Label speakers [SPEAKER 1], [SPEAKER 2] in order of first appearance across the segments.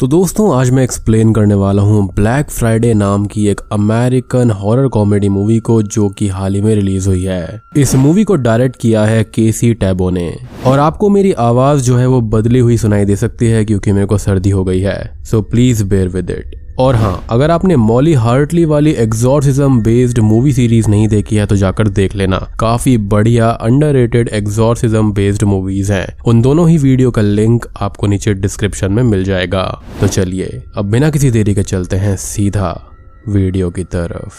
[SPEAKER 1] तो दोस्तों, आज मैं एक्सप्लेन करने वाला हूँ ब्लैक फ्राइडे नाम की एक अमेरिकन हॉरर कॉमेडी मूवी को जो कि हाल ही में रिलीज़ हुई है। इस मूवी को डायरेक्ट किया है केसी टैबो ने। और आपको मेरी आवाज़ जो है वो बदली हुई सुनाई दे सकती है क्योंकि मेरे को सर्दी हो गई है। So please bear with it और हाँ अगर आपने मॉली हार्टली वाली एग्जॉर्सिज्म बेस्ड मूवी सीरीज़ नहीं देखी है तो जाकर देख लेना। काफ़ी बढ़िया underrated exorcism based movies हैं। उन दोनों ही वीडियो का लिंक आपको नीचे डिस्क्रिप्शन में मिल जाएगा। तो चलिए, अब बिना किसी देरी के चलते हैं सीधा वीडियो की तरफ़।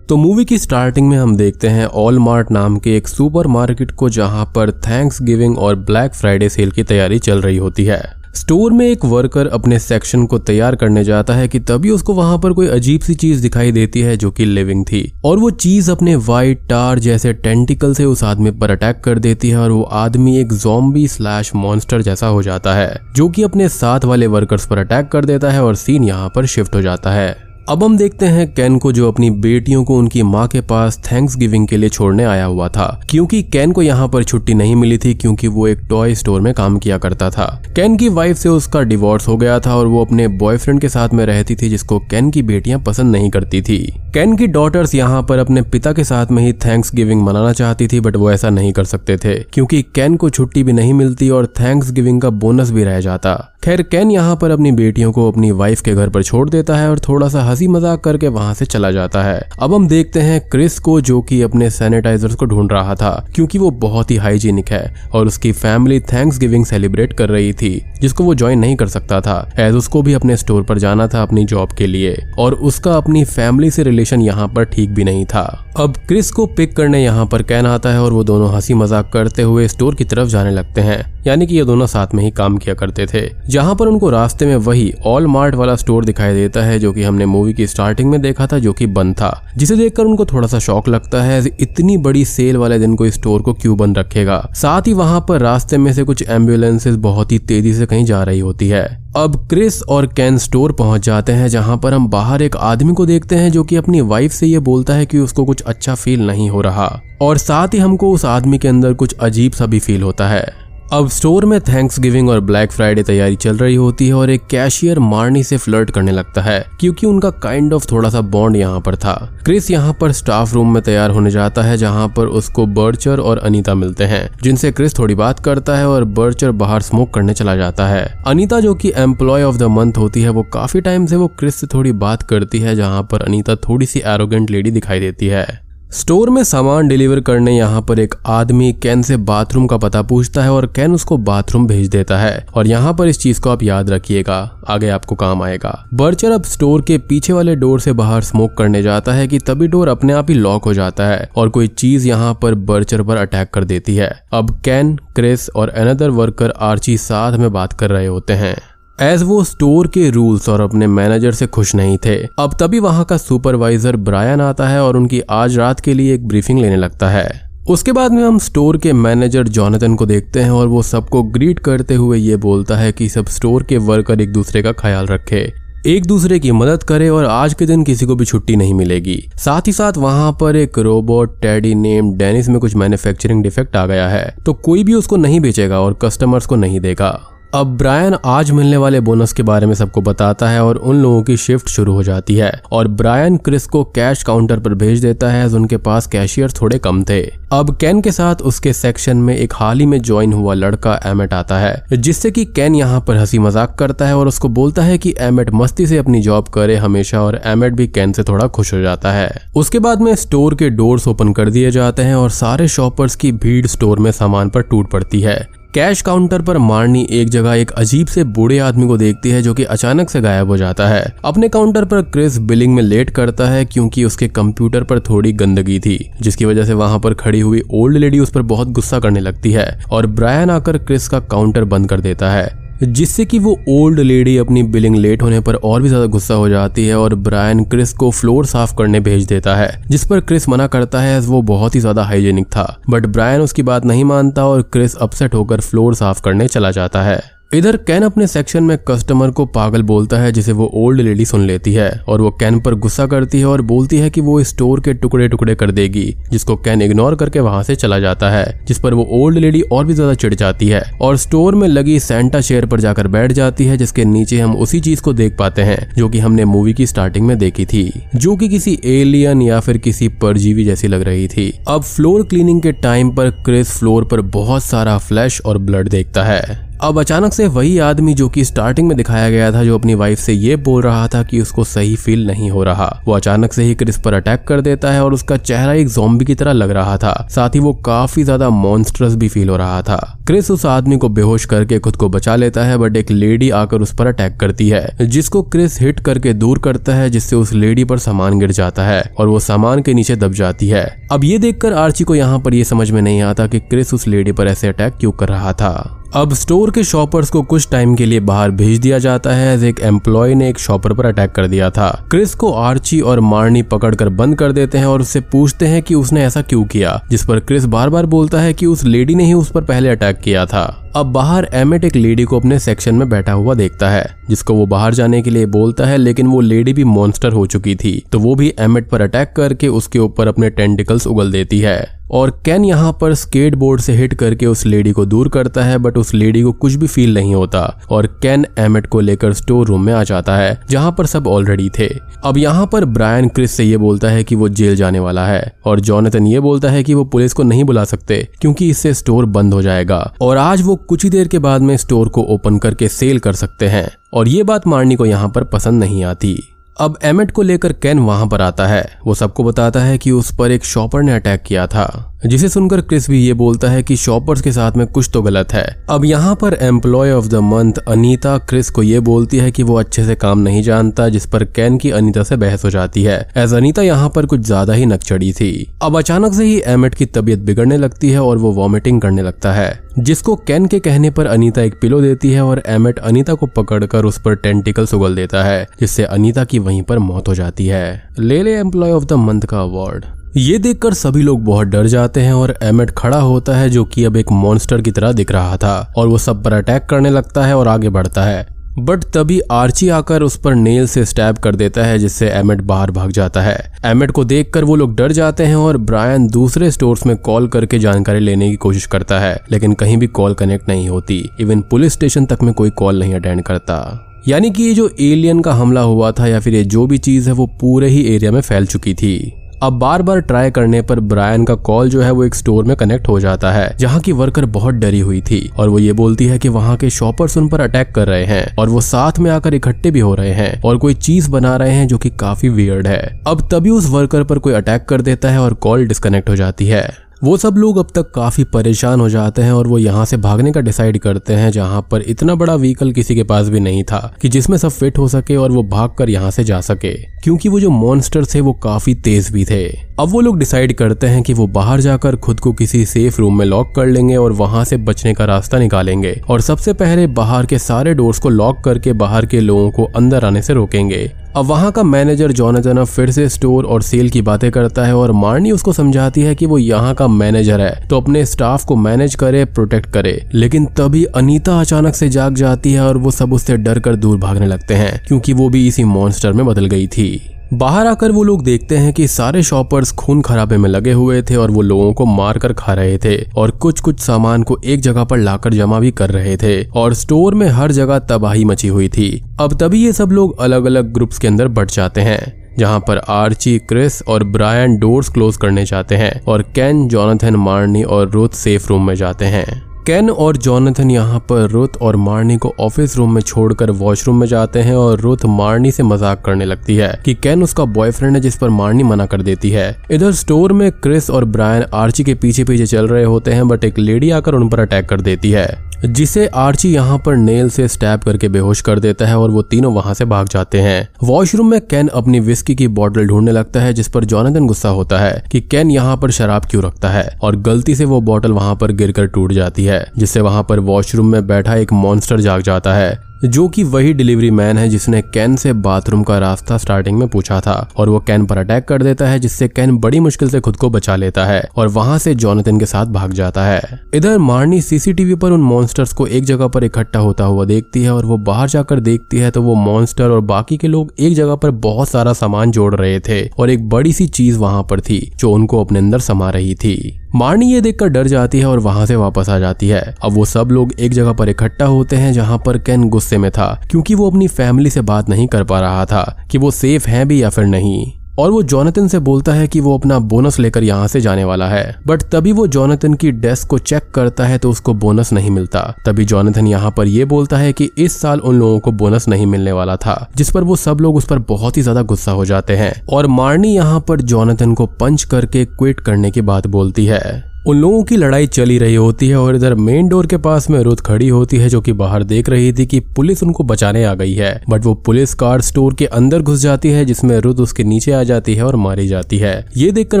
[SPEAKER 1] तो मूवी की स्टार्टिंग में हम देखते हैं ऑलमार्ट नाम के एक सुपरमार्केट को जहाँ पर थैंक्स गिविंग और ब्लैक फ्राइडे सेल की तैयारी चल रही होती है। स्टोर में एक वर्कर अपने सेक्शन को तैयार करने जाता है कि तभी उसको वहाँ पर कोई अजीब सी चीज़ दिखाई देती है जो कि लिविंग थी। और वो चीज़ अपने वाइट टार जैसे टेंटिकल से उस आदमी पर अटैक कर देती है और वो आदमी एक जोम्बी स्लैश मॉन्स्टर जैसा हो जाता है, जो कि अपने साथ वाले वर्कर्स पर अटैक कर देता है और सीन यहाँ पर शिफ्ट हो जाता है। अब हम देखते हैं कैन को जो अपनी बेटियों को उनकी माँ के पास थैंक्स गिविंग के लिए छोड़ने आया हुआ था। क्योंकि कैन को यहाँ पर छुट्टी नहीं मिली थी, क्योंकि वो एक टॉय स्टोर में काम किया करता था। कैन की वाइफ से उसका डिवोर्स हो गया था और वो अपने बॉयफ्रेंड के साथ में रहती थी, जिसको कैन की बेटियाँ पसंद नहीं करती थी। कैन की डॉटर्स यहाँ पर अपने पिता के साथ में ही थैंक्स गिविंग मनाना चाहती थी बट वो ऐसा नहीं कर सकते थे, क्योंकि कैन को छुट्टी भी नहीं मिलती और थैंक्स गिविंग का बोनस भी रह जाता। खैर कैन यहाँ पर अपनी बेटियों को अपनी वाइफ के घर पर छोड़ देता है और थोड़ा सा हँसी मज़ाक करके वहाँ से चला जाता है। अब हम देखते हैं क्रिस को, जो कि अपने सैनिटाइजर्स को ढूंढ रहा था, क्योंकि वो बहुत ही हाइजीनिक है और उसकी फैमिली थैंक्स गिविंग सेलिब्रेट कर रही थी, जिसको वो ज्वाइन नहीं कर सकता था एज उसको भी अपने स्टोर पर जाना था अपनी जॉब के लिए। और उसका अपनी फैमिली से रिलेशन यहाँ पर ठीक भी नहीं था। अब क्रिस को पिक करने यहाँ पर कैन आता है और वो दोनों हँसी मज़ाक करते हुए स्टोर की तरफ़ जाने लगते हैं। यानी कि ये दोनों साथ में ही काम किया करते थे। जहाँ पर उनको रास्ते में वही ऑल मार्ट वाला स्टोर दिखाई देता है, जो कि हमने मूवी की स्टार्टिंग में देखा था, जो कि बंद था। जिसे देखकर उनको थोड़ा सा शौक लगता है, इतनी बड़ी सेल वाले दिन को इस स्टोर को क्यों बंद रखेगा? साथ ही वहाँ पर रास्ते में से कुछ एम्बुलेंसेज बहुत ही तेज़ी से कहीं जा रही होती है। अब क्रिस और कैन स्टोर पहुँच जाते हैं, जहाँ पर हम बाहर एक आदमी को देखते हैं, जो कि अपनी वाइफ से ये बोलता है कि उसको कुछ अच्छा फील नहीं हो रहा। और साथ ही हमको उस आदमी के अंदर कुछ अजीब सा भी फील होता है। अब स्टोर में थैंक्स गिविंग और ब्लैक फ्राइडे तैयारी चल रही होती है और एक कैशियर मार्नी से फ्लर्ट करने लगता है, क्योंकि उनका काइंड ऑफ़ थोड़ा सा बॉन्ड यहाँ पर था। क्रिस यहाँ पर स्टाफ रूम में तैयार होने जाता है, जहाँ पर उसको बर्चर और अनीता मिलते हैं, जिनसे क्रिस थोड़ी बात करता है और बर्चर बाहर स्मोक करने चला जाता है। अनिता जो की एम्प्लॉय ऑफ़ द मंथ होती है, वो काफ़ी टाइम से वो क्रिस से थोड़ी बात करती है, जहाँ पर अनिता थोड़ी सी एरोगेंट लेडी दिखाई देती है। स्टोर में सामान डिलीवर करने यहाँ पर एक आदमी कैन से बाथरूम का पता पूछता है और कैन उसको बाथरूम भेज देता है। और यहाँ पर इस चीज़ को आप याद रखिएगा। आगे आपको काम आएगा। बर्चर अब स्टोर के पीछे वाले डोर से बाहर स्मोक करने जाता है कि तभी डोर अपने आप ही लॉक हो जाता है और कोई चीज़ यहाँ पर बर्चर पर अटैक कर देती है। अब कैन, क्रिस और अनदर वर्कर आर्ची साथ में बात कर रहे होते हैं। एज वो स्टोर के रूल्स और अपने मैनेजर से खुश नहीं थे, अब तभी वहाँ का सुपरवाइजर ब्रायन आता है और उनकी आज रात के लिए एक ब्रीफिंग लेने लगता है। उसके बाद में हम स्टोर के मैनेजर जॉनथन को देखते हैं और वो सबको ग्रीट करते हुए ये बोलता है कि सब स्टोर के वर्कर एक दूसरे का ख्याल रखे। एक दूसरे की मदद करे और आज के दिन किसी को भी छुट्टी नहीं मिलेगी। साथ ही साथ वहाँ पर एक रोबोट टेडी नेम डेनिस में कुछ मैन्युफैक्चरिंग डिफेक्ट आ गया है। तो कोई भी उसको नहीं बेचेगा और कस्टमर्स को नहीं देगा। अब ब्रायन आज मिलने वाले बोनस के बारे में सबको बताता है और उन लोगों की शिफ्ट शुरू हो जाती है और ब्रायन क्रिस को कैश काउंटर पर भेज देता है उनके पास कैशियर थोड़े कम थे। अब कैन के साथ उसके सेक्शन में एक हाल ही में ज्वाइन हुआ लड़का एमेट आता है, जिससे कि कैन यहाँ पर हँसी मज़ाक करता है और उसको बोलता है कि एमेट मस्ती से अपनी जॉब करे हमेशा और एमेट भी कैन से थोड़ा खुश हो जाता है। उसके बाद में स्टोर के डोर्स ओपन कर दिए जाते हैं और सारे शॉपर्स की भीड़ स्टोर में सामान पर टूट पड़ती है। कैश काउंटर पर मारनी एक जगह एक अजीब से बूढ़े आदमी को देखती है जो कि अचानक से गायब हो जाता है। अपने काउंटर पर क्रिस बिलिंग में लेट करता है क्योंकि उसके कंप्यूटर पर थोड़ी गंदगी थी, जिसकी वजह से वहाँ पर खड़ी हुई ओल्ड लेडी उस पर बहुत गुस्सा करने लगती है और ब्रायन आकर क्रिस का काउंटर बंद कर देता है। जिससे कि वो ओल्ड लेडी अपनी बिलिंग लेट होने पर और भी ज़्यादा गुस्सा हो जाती है और ब्रायन क्रिस को फ्लोर साफ़ करने भेज देता है, जिस पर क्रिस मना करता है वो बहुत ही ज़्यादा हाइजेनिक था। बट ब्रायन उसकी बात नहीं मानता और क्रिस अपसेट होकर फ्लोर साफ़ करने चला जाता है। इधर कैन अपने सेक्शन में कस्टमर को पागल बोलता है, जिसे वो ओल्ड लेडी सुन लेती है, और वो कैन पर गुस्सा करती है और बोलती है कि वो स्टोर के टुकड़े टुकड़े कर देगी, जिसको कैन इग्नोर करके वहाँ से चला जाता है, जिस पर वो ओल्ड लेडी और भी ज़्यादा चिढ़ जाती है, और स्टोर में लगी सेंटा चेयर पर जाकर बैठ जाती है, जिसके नीचे हम उसी चीज़ को देख पाते हैं, जो की हमने मूवी की स्टार्टिंग में देखी थी, जो की किसी एलियन या फिर किसी परजीवी जैसी लग रही थी। अब फ्लोर क्लीनिंग के टाइम पर क्रिस फ्लोर पर बहुत सारा फ्लैश और ब्लड देखता है। अब अचानक से वही आदमी जो कि स्टार्टिंग में दिखाया गया था, जो अपनी वाइफ से ये बोल रहा था कि उसको सही फील नहीं हो रहा। वो अचानक से ही क्रिस पर अटैक कर देता है और उसका चेहरा एक जोम्बी की तरह लग रहा था। साथ ही वो काफ़ी ज़्यादा मॉन्स्ट्रस भी फील हो रहा था। क्रिस उस आदमी को बेहोश करके खुद को बचा लेता है, बट एक लेडी आकर उस पर अटैक करती है, जिसको क्रिस हिट करके दूर करता है, जिससे उस लेडी पर सामान गिर जाता है और वो सामान के नीचे दब जाती है। अब ये देखकर आर्ची को यहाँ पर ये समझ में नहीं आता कि क्रिस उस लेडी पर ऐसे अटैक क्यों कर रहा था। अब स्टोर के शॉपर्स को कुछ टाइम के लिए बाहर भेज दिया जाता है, एज एक एम्प्लॉय ने एक शॉपर पर अटैक कर दिया था। क्रिस को आर्ची और मार्नी पकड़कर बंद कर देते हैं और उससे पूछते हैं कि उसने ऐसा क्यों किया, जिस पर क्रिस बार बार बोलता है कि उस लेडी ने ही उस पर पहले अटैक किया था। अब बाहर एमेट एक लेडी को अपने सेक्शन में बैठा हुआ देखता है, जिसको वो बाहर जाने के लिए बोलता है, लेकिन वो लेडी भी मॉन्स्टर हो चुकी थी। तो वो भी एमेट पर अटैक करके उसके ऊपर अपने टेंटिकल्स उगल देती है। और कैन यहाँ पर स्केट बोर्ड से हिट करके उस लेडी को दूर करता है बट उस लेडी को कुछ भी फील नहीं होता और कैन एमेट को लेकर स्टोर रूम में आ जाता है, जहाँ पर सब ऑलरेडी थे। अब यहाँ पर ब्रायन क्रिस से ये बोलता है कि वो जेल जाने वाला है और जॉनथन ये बोलता है कि वो पुलिस को नहीं बुला सकते, क्योंकि इससे स्टोर बंद हो जाएगा। और आज वो कुछ ही देर के बाद में स्टोर को ओपन करके सेल कर सकते हैं। और ये बात मारनी को यहाँ पर पसंद नहीं आती। अब एमेट को लेकर कैन वहाँ पर आता है। वो सबको बताता है कि उस पर एक शॉपर ने अटैक किया था। जिसे सुनकर क्रिस भी ये बोलता है कि शॉपर्स के साथ में कुछ तो गलत है। अब यहाँ पर employee of the month Anita Chris को ये बोलती है कि वो अच्छे से काम नहीं जानता, जिस पर कैन की अनीता से बहस हो जाती है। एज अनीता यहाँ पर कुछ ज़्यादा ही नकचड़ी थी। अब अचानक से ही एमेट की तबीयत बिगड़ने लगती है और वो वॉमिटिंग करने लगता है, जिसको कैन के कहने पर अनीता एक पिलो देती है और एमेट अनीता को पकड़कर उस पर टेंटिकल सुगल देता है, जिससे अनीता की वहीं पर मौत हो जाती है। ले ले एम्प्लॉय ऑफ़ द मंथ का अवार्ड। ये देखकर सभी लोग बहुत डर जाते हैं और एमेट खड़ा होता है जो कि अब एक मॉन्स्टर की तरह दिख रहा था और वो सब पर अटैक करने लगता है और आगे बढ़ता है। बट तभी आर्ची आकर उस पर नेल से स्टैब कर देता है, जिससे एमेट बाहर भाग जाता है। एमेट को देखकर वो लोग डर जाते हैं और ब्रायन दूसरे स्टोर्स में कॉल करके जानकारी लेने की कोशिश करता है, लेकिन कहीं भी कॉल कनेक्ट नहीं होती। इवन पुलिस स्टेशन तक में कोई कॉल नहीं अटेंड करता। यानी कि ये जो एलियन का हमला हुआ था या फिर ये जो भी चीज़ है, वो पूरे ही एरिया में फैल चुकी थी। अब बार बार ट्राई करने पर ब्रायन का कॉल जो है वो एक स्टोर में कनेक्ट हो जाता है, जहाँ की वर्कर बहुत डरी हुई थी, और वो ये बोलती है की वहाँ के शॉपर्स उन पर अटैक कर रहे हैं, और वो साथ में आकर इकट्ठे भी हो रहे हैं, और कोई चीज़ बना रहे हैं जो की काफ़ी वियर्ड है। अब तभी उस वर्कर पर कोई अटैक कर देता है और कॉल डिस्कनेक्ट हो जाती है। वो सब लोग अब तक काफ़ी परेशान हो जाते हैं और वो यहाँ से भागने का डिसाइड करते हैं, जहाँ पर इतना बड़ा व्हीकल किसी के पास भी नहीं था कि जिसमें सब फिट हो सके और वो भाग कर यहाँ से जा सके। क्योंकि वो जो मॉन्स्टर थे, वो काफ़ी तेज भी थे। अब वो लोग डिसाइड करते हैं कि वो बाहर जाकर खुद को किसी सेफ़ रूम में लॉक कर लेंगे और वहाँ से बचने का रास्ता निकालेंगे। और सबसे पहले बाहर के सारे डोर्स को लॉक करके बाहर के लोगों को अंदर आने से रोकेंगे। अब वहाँ का मैनेजर जॉनथन अब फिर से स्टोर और सेल की बातें करता है और मार्नी उसको समझाती है कि वो यहाँ का मैनेजर है। तो अपने स्टाफ को मैनेज करे प्रोटेक्ट करे। लेकिन तभी अनीता अचानक से जाग जाती है और वो सब उससे डर कर दूर भागने लगते हैं, क्योंकि वो भी इसी मॉन्स्टर में बदल गई थी। बाहर आकर वो लोग देखते हैं कि सारे शॉपर्स खून खराबे में लगे हुए थे और वो लोगों को मार कर खा रहे थे और कुछ कुछ सामान को एक जगह पर लाकर जमा भी कर रहे थे और स्टोर में हर जगह तबाही मची हुई थी। अब तभी ये सब लोग अलग अलग ग्रुप्स के अंदर बढ़ जाते हैं, जहाँ पर आर्ची, क्रिस और ब्रायन डोर्स क्लोज करने जाते हैं और कैन, जॉनथन, मार्नी और रोथ सेफ़ रूम में जाते हैं। कैन और जॉनथन यहाँ पर रुथ और मारनी को ऑफ़िस रूम में छोड़कर वॉशरूम में जाते हैं और रुथ मारनी से मज़ाक करने लगती है कि कैन उसका बॉयफ्रेंड है जिस पर मारनी मना कर देती है। इधर स्टोर में क्रिस और ब्रायन आर्ची के पीछे पीछे चल रहे होते हैं, बट एक लेडी आकर उन पर अटैक कर देती है। जिसे आर्ची यहाँ पर नेल से स्टैप करके बेहोश कर देता है और वो तीनों वहाँ से भाग जाते हैं। वॉशरूम में कैन अपनी विस्की की बोतल ढूँढने लगता है, जिस पर जॉनथन गुस्सा होता है कि कैन यहाँ पर शराब क्यों रखता है, और गलती से वो बोतल वहाँ पर गिरकर टूट जाती है, जिससे वहाँ पर वॉशरूम में बैठा एक मॉन्स्टर जाग जाता है। जो कि वही डिलीवरी मैन है जिसने कैन से बाथरूम का रास्ता स्टार्टिंग में पूछा था और वो कैन पर अटैक कर देता है, जिससे कैन बड़ी मुश्किल से खुद को बचा लेता है और वहाँ से जॉनथन के साथ भाग जाता है। इधर मार्नी सीसीटीवी पर उन मॉन्स्टर्स को एक जगह पर इकट्ठा होता हुआ देखती है और वो बाहर जाकर देखती है तो वो मॉन्स्टर और बाकी के लोग एक जगह पर बहुत सारा सामान जोड़ रहे थे और एक बड़ी सी चीज़ वहाँ पर थी, जो उनको अपने अंदर समा रही थी। मार्नी ये देखकर डर जाती है और वहाँ से वापस आ जाती है। अब वो सब लोग एक जगह पर इकट्ठा होते हैं जहाँ पर कैन गुस्से में था, क्योंकि वो अपनी फैमिली से बात नहीं कर पा रहा था कि वो सेफ़ है भी या फिर नहीं। और वो जॉनथन से बोलता है कि वो अपना बोनस लेकर यहाँ से जाने वाला है। बट तभी वो जॉनथन की डेस्क को चेक करता है तो उसको बोनस नहीं मिलता। तभी जॉनथन यहाँ पर ये बोलता है कि इस साल उन लोगों को बोनस नहीं मिलने वाला था, जिस पर वो सब लोग उस पर बहुत ही ज़्यादा गुस्सा हो जाते हैं। और मार्नी यहाँ पर जॉनथन को पंच करके क्विट करने की बात बोलती है। उन लोगों की लड़ाई चली रही होती है और इधर मेन डोर के पास में रुत खड़ी होती है जो कि बाहर देख रही थी कि पुलिस उनको बचाने आ गई है। बट वो पुलिस कार स्टोर के अंदर घुस जाती है, जिसमें रुत उसके नीचे आ जाती है और मारी जाती है। ये देखकर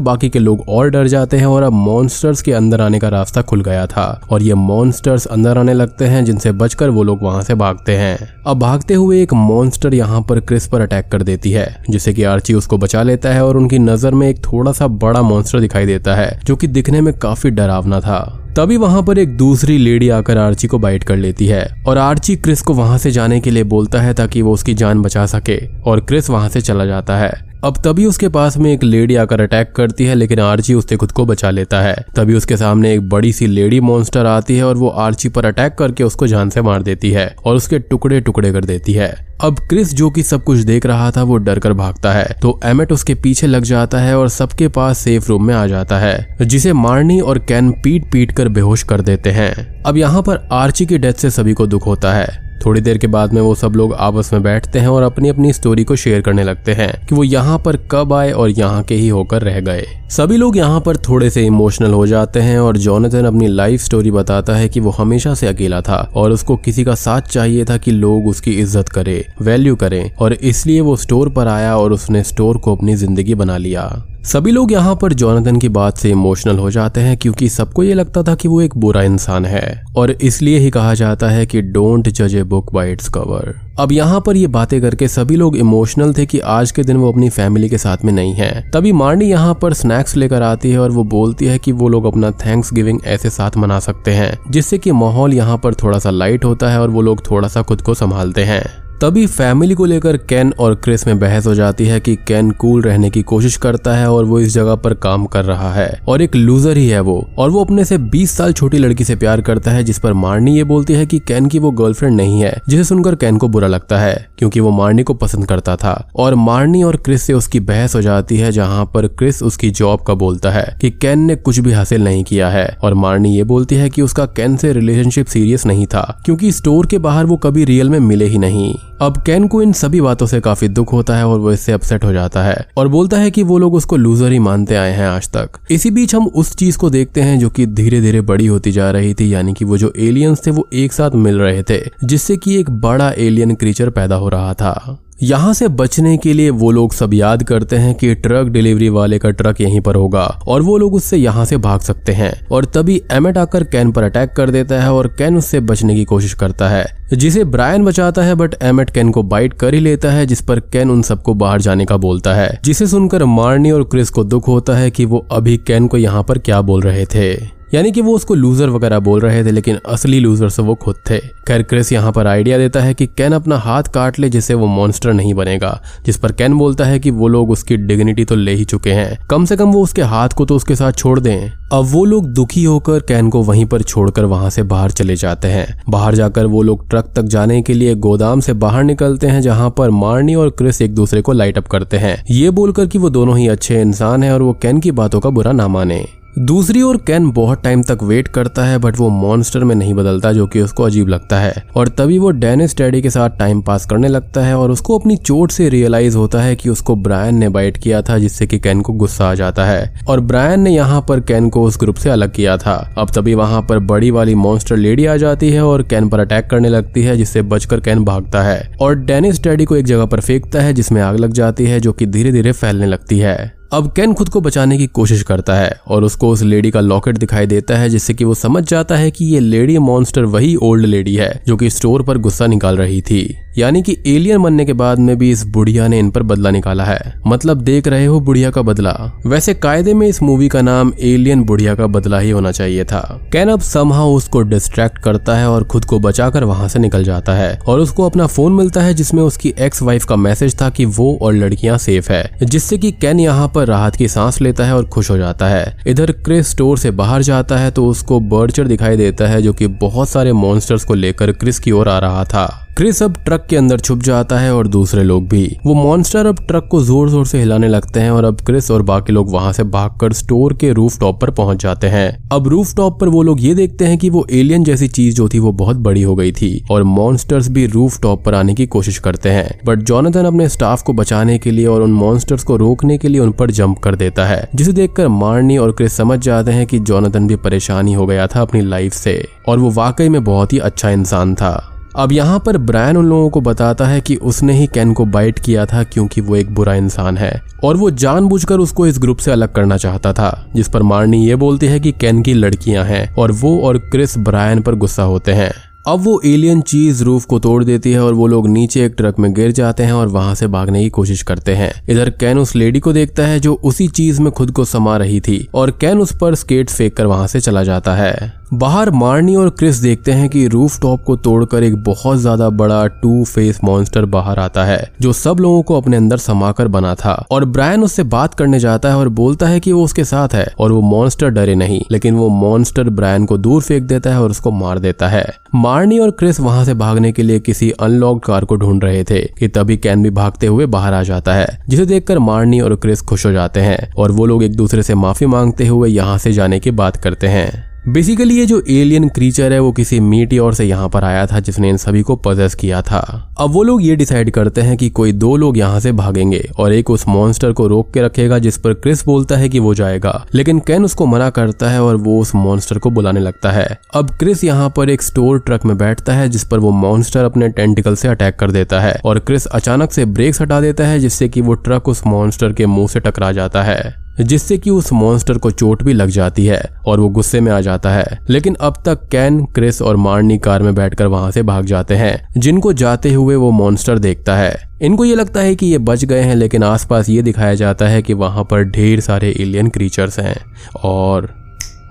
[SPEAKER 1] बाकी के लोग और डर जाते हैं और अब मॉन्स्टर्स के अंदर आने का रास्ता खुल गया था और ये मॉन्स्टर्स अंदर आने लगते हैं, जिनसे बचकर वो लोग वहाँ से भागते हैं। अब भागते हुए एक मॉन्स्टर यहाँ पर क्रिस पर अटैक कर देती है, जिससे की आर्ची उसको बचा लेता है और उनकी नज़र में एक थोड़ा सा बड़ा मॉन्स्टर दिखाई देता है, जो की दिखने में काफ़ी डरावना था। तभी वहाँ पर एक दूसरी लेडी आकर आर्ची को बाइट कर लेती है और आर्ची क्रिस को वहाँ से जाने के लिए बोलता है ताकि वो उसकी जान बचा सके और क्रिस वहाँ से चला जाता है। अब तभी उसके पास में एक लेडी आकर अटैक करती है, लेकिन आर्ची उससे खुद को बचा लेता है। तभी उसके सामने एक बड़ी सी लेडी मॉन्स्टर आती है और वो आर्ची पर अटैक करके उसको जान से मार देती है और उसके टुकड़े टुकड़े कर देती है। अब क्रिस, जो कि सब कुछ देख रहा था, वो डर कर भागता है। तो एमेट उसके पीछे लग जाता है और सबके पास सेफ़ रूम में आ जाता है, जिसे मारनी और कैन पीट पीट कर बेहोश कर देते हैं। अब यहाँ पर आर्ची की डेथ से सभी को दुख होता है। थोड़ी देर के बाद में वो सब लोग आपस में बैठते हैं और अपनी अपनी स्टोरी को शेयर करने लगते हैं कि वो यहाँ पर कब आए और यहाँ के ही होकर रह गए। सभी लोग यहाँ पर थोड़े से इमोशनल हो जाते हैं और जॉनथन अपनी लाइफ स्टोरी बताता है कि वो हमेशा से अकेला था और उसको किसी का साथ चाहिए था कि लोग उसकी इज़्ज़त करे वैल्यू करें और इसलिए वो स्टोर पर आया और उसने स्टोर को अपनी ज़िंदगी बना लिया। सभी लोग यहाँ पर जॉनथन की बात से इमोशनल हो जाते हैं क्योंकि सबको ये लगता था कि वो एक बुरा इंसान है। और इसलिए ही कहा जाता है कि डोंट जज a book by its cover अब यहाँ पर ये बातें करके सभी लोग इमोशनल थे कि आज के दिन वो अपनी फैमिली के साथ में नहीं है। तभी मार्नी यहाँ पर स्नैक्स लेकर आती है और वो बोलती है कि वो लोग अपना थैंक्स गिविंग ऐसे साथ मना सकते हैं, जिससे कि माहौल यहाँ पर थोड़ा सा लाइट होता है और वो लोग थोड़ा सा खुद को संभालते हैं। तभी फैमिली को लेकर कैन और क्रिस में बहस हो जाती है कि कैन कूल रहने की कोशिश करता है और वो इस जगह पर काम कर रहा है। और एक लूजर ही है वो। और वो अपने से 20 साल छोटी लड़की से प्यार करता है, जिस पर मारनी ये बोलती है कि कैन की वो गर्लफ्रेंड नहीं है, जिसे सुनकर कैन को बुरा लगता है, क्योंकि वो मारनी को पसंद करता था। और मारनी और क्रिस से उसकी बहस हो जाती है, जहाँ पर क्रिस उसकी जॉब का बोलता है कि कैन ने कुछ भी हासिल नहीं किया है। और मारनी ये बोलती है कि उसका कैन से रिलेशनशिप सीरियस नहीं था, क्योंकि स्टोर के बाहर वो कभी रियल में मिले ही नहीं। अब कैन को इन सभी बातों से काफ़ी दुख होता है और वो इससे अपसेट हो जाता है और बोलता है कि वो लोग उसको लूजर ही मानते आए हैं आज तक। इसी बीच हम उस चीज़ को देखते हैं जो कि धीरे धीरे बड़ी होती जा रही थी, यानी कि वो जो एलियंस थे वो एक साथ मिल रहे थे, जिससे कि एक बड़ा एलियन क्रीचर पैदा हो रहा था। यहाँ से बचने के लिए वो लोग सब याद करते हैं कि ट्रक डिलीवरी वाले का ट्रक यहीं पर होगा और वो लोग उससे यहाँ से भाग सकते हैं और तभी एमेट आकर कैन पर अटैक कर देता है और कैन उससे बचने की कोशिश करता है, जिसे ब्रायन बचाता है बट एमेट कैन को बाइट कर ही लेता है, जिस पर कैन उन सबको बाहर जाने का बोलता है, जिसे सुनकर मार्नी और क्रिस को दुख होता है कि वो अभी कैन को यहाँ पर क्या बोल रहे थे। यानी कि वो उसको लूजर वगैरह बोल रहे थे, लेकिन असली लूजर से वो खुद थे। खैर क्रिस यहाँ पर आइडिया देता है कि कैन अपना हाथ काट ले, जिससे वो मॉन्स्टर नहीं बनेगा, जिस पर कैन बोलता है कि वो लोग उसकी डिग्निटी तो ले ही चुके हैं। कम से कम वो उसके हाथ को तो उसके साथ छोड़ दें। अब वो लोग दुखी होकर कैन को वहीं पर छोड़कर वहाँ से बाहर चले जाते हैं। बाहर जाकर वो लोग ट्रक तक जाने के लिए गोदाम से बाहर निकलते हैं, जहाँ पर मार्नी और क्रिस एक दूसरे को लाइट अप करते हैं। ये बोलकर कि वो दोनों ही अच्छे इंसान हैं और वो कैन की बातों का बुरा ना माने। दूसरी ओर कैन बहुत टाइम तक वेट करता है, बट वो मॉन्स्टर में नहीं बदलता, जो कि उसको अजीब लगता है। और तभी वो डेनिस डैडी के साथ टाइम पास करने लगता है और उसको अपनी चोट से रियलाइज़ होता है कि उसको ब्रायन ने बाइट किया था, जिससे कि कैन को गुस्सा आ जाता है। और ब्रायन ने यहाँ पर कैन को उस ग्रुप से अलग किया था। अब तभी वहाँ पर बड़ी वाली मॉन्स्टर लेडी आ जाती है और कैन पर अटैक करने लगती है, जिससे बचकर कैन भागता है। और डेनिस डैडी को एक जगह पर फेंकता है, जिसमें आग लग जाती है, जो की धीरे धीरे फैलने लगती है। अब केन खुद को बचाने की कोशिश करता है और उसको उस लेडी का लॉकेट दिखाई देता है, जिससे कि वो समझ जाता है कि ये लेडी मॉन्स्टर वही ओल्ड लेडी है, जो कि स्टोर पर गुस्सा निकाल रही थी। यानी कि एलियन बनने के बाद में भी इस बुढ़िया ने इन पर बदला निकाला है। मतलब देख रहे हो बुढ़िया का बदला। वैसे कायदे में इस मूवी का नाम एलियन बुढ़िया का बदला ही होना चाहिए था। कैन अब समहा उसको डिस्ट्रैक्ट करता है और खुद को बचाकर वहाँ से निकल जाता है। और उसको अपना फ़ोन मिलता है जिसमें उसकी एक्स वाइफ का मैसेज था कि वो और लड़कियाँ सेफ़ है, जिससे कि कैन यहाँ पर राहत की सांस लेता है और खुश हो जाता है। इधर क्रिस स्टोर से बाहर जाता है तो उसको बर्चर दिखाई देता है जो कि बहुत सारे मॉन्स्टर्स को लेकर क्रिस की ओर आ रहा था। क्रिस अब ट्रक के अंदर छुप जाता है और दूसरे लोग भी। वो मॉन्स्टर अब ट्रक को ज़ोर ज़ोर से हिलाने लगते हैं और अब क्रिस और बाकी लोग वहाँ से भागकर स्टोर के रूफ टॉप पर पहुँच जाते हैं। अब रूफ टॉप पर वो लोग ये देखते हैं कि वो एलियन जैसी चीज़ जो थी वो बहुत बड़ी हो गई थी और मॉन्स्टर्स भी रूफ टॉप पर आने की कोशिश करते हैं। बट जॉनथन अपने स्टाफ को बचाने के लिए और उन मॉन्स्टर्स को रोकने के लिए उन पर जंप कर देता है, जिसे देखकर मार्नी और क्रिस समझ जाते हैं कि जॉनथन भी परेशानी हो गया था अपनी लाइफ से और वो वाकई में बहुत ही अच्छा इंसान था। अब यहाँ पर ब्रायन उन लोगों को बताता है कि उसने ही कैन को बाइट किया था क्योंकि वो एक बुरा इंसान है, और वो जानबूझकर उसको इस ग्रुप से अलग करना चाहता था, जिस पर मार्नी ये बोलती है कि कैन की लड़कियाँ हैं, और वो और क्रिस ब्रायन पर गुस्सा होते हैं। अब वो एलियन चीज़ रूफ को तोड़ देती है, और वो लोग नीचे एक ट्रक में गिर जाते हैं और वहाँ से भागने की कोशिश करते हैं। इधर कैन उस लेडी को देखता है जो उसी चीज़ में खुद को समा रही थी, और कैन उस पर स्केट फेंक कर वहाँ से चला जाता है। बाहर मार्नी और क्रिस देखते हैं कि रूफ टॉप को तोड़कर एक बहुत ज़्यादा बड़ा टू फेस मॉन्स्टर बाहर आता है, जो सब लोगों को अपने अंदर समाकर बना था। और ब्रायन उससे बात करने जाता है और बोलता है कि वो उसके साथ है, और वो मॉन्स्टर डरे नहीं, लेकिन वो मॉन्स्टर ब्रायन को दूर फेंक देता है और उसको मार देता है। मार्नी और क्रिस वहाँ से भागने के लिए किसी अनलॉक्ड कार को ढूंढ रहे थे, कि तभी कैन भी भागते हुए बाहर आ जाता है, जिसे देखकर मार्नी और क्रिस खुश हो जाते हैं, और वो लोग एक दूसरे से माफ़ी मांगते हुए यहाँ से जाने की बात करते हैं। बेसिकली ये जो एलियन क्रीचर है, वो किसी मीटियोर से यहाँ पर आया था, जिसने इन सभी को पजेस किया था। अब वो लोग ये डिसाइड करते हैं कि कोई दो लोग यहाँ से भागेंगे, और एक उस मॉन्स्टर को रोक के रखेगा, जिस पर क्रिस बोलता है कि वो जाएगा। लेकिन कैन उसको मना करता है, और वो उस मॉन्स्टर को बुलाने लगता है। अब क्रिस यहाँ पर एक स्टोर ट्रक में बैठता है, जिस पर वो मॉन्स्टर अपने टेंटिकल से अटैक कर देता है, और क्रिस अचानक से ब्रेक हटा देता है, जिससे कि वो ट्रक उस मॉन्स्टर के मुँह से टकरा जाता है। जिससे कि उस मॉन्स्टर को चोट भी लग जाती है और वो गुस्से में आ जाता है। लेकिन अब तक कैन, क्रिस और मार्नी कार में बैठकर वहाँ से भाग जाते हैं, जिनको जाते हुए वो मॉन्स्टर देखता है। इनको ये लगता है कि ये बच गए हैं, लेकिन आसपास ये दिखाया जाता है कि वहाँ पर ढेर सारे एलियन क्रीचर्स हैं और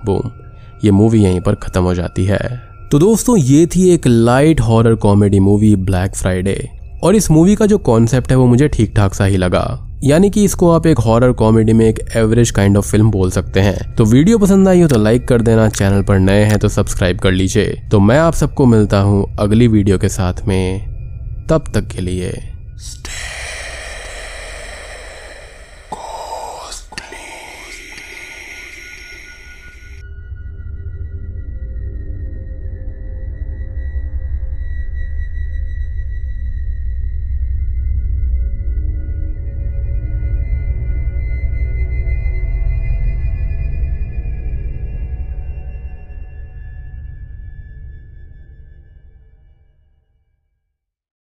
[SPEAKER 1] बूम ये मूवी यहीं पर खत्म हो जाती है। तो दोस्तों, ये थी एक light horror comedy movie Black Friday और इस मूवी का जो कॉन्सेप्ट है, वो मुझे ठीक ठाक सा ही लगा। यानी कि इसको आप एक हॉरर कॉमेडी में एक एवरेज काइंड ऑफ़ फ़िल्म बोल सकते हैं। तो वीडियो पसंद आई हो तो लाइक कर देना चैनल पर नए हैं तो सब्सक्राइब कर लीजिए। तो मैं आप सबको मिलता हूँ अगली वीडियो के साथ में। तब तक के लिए।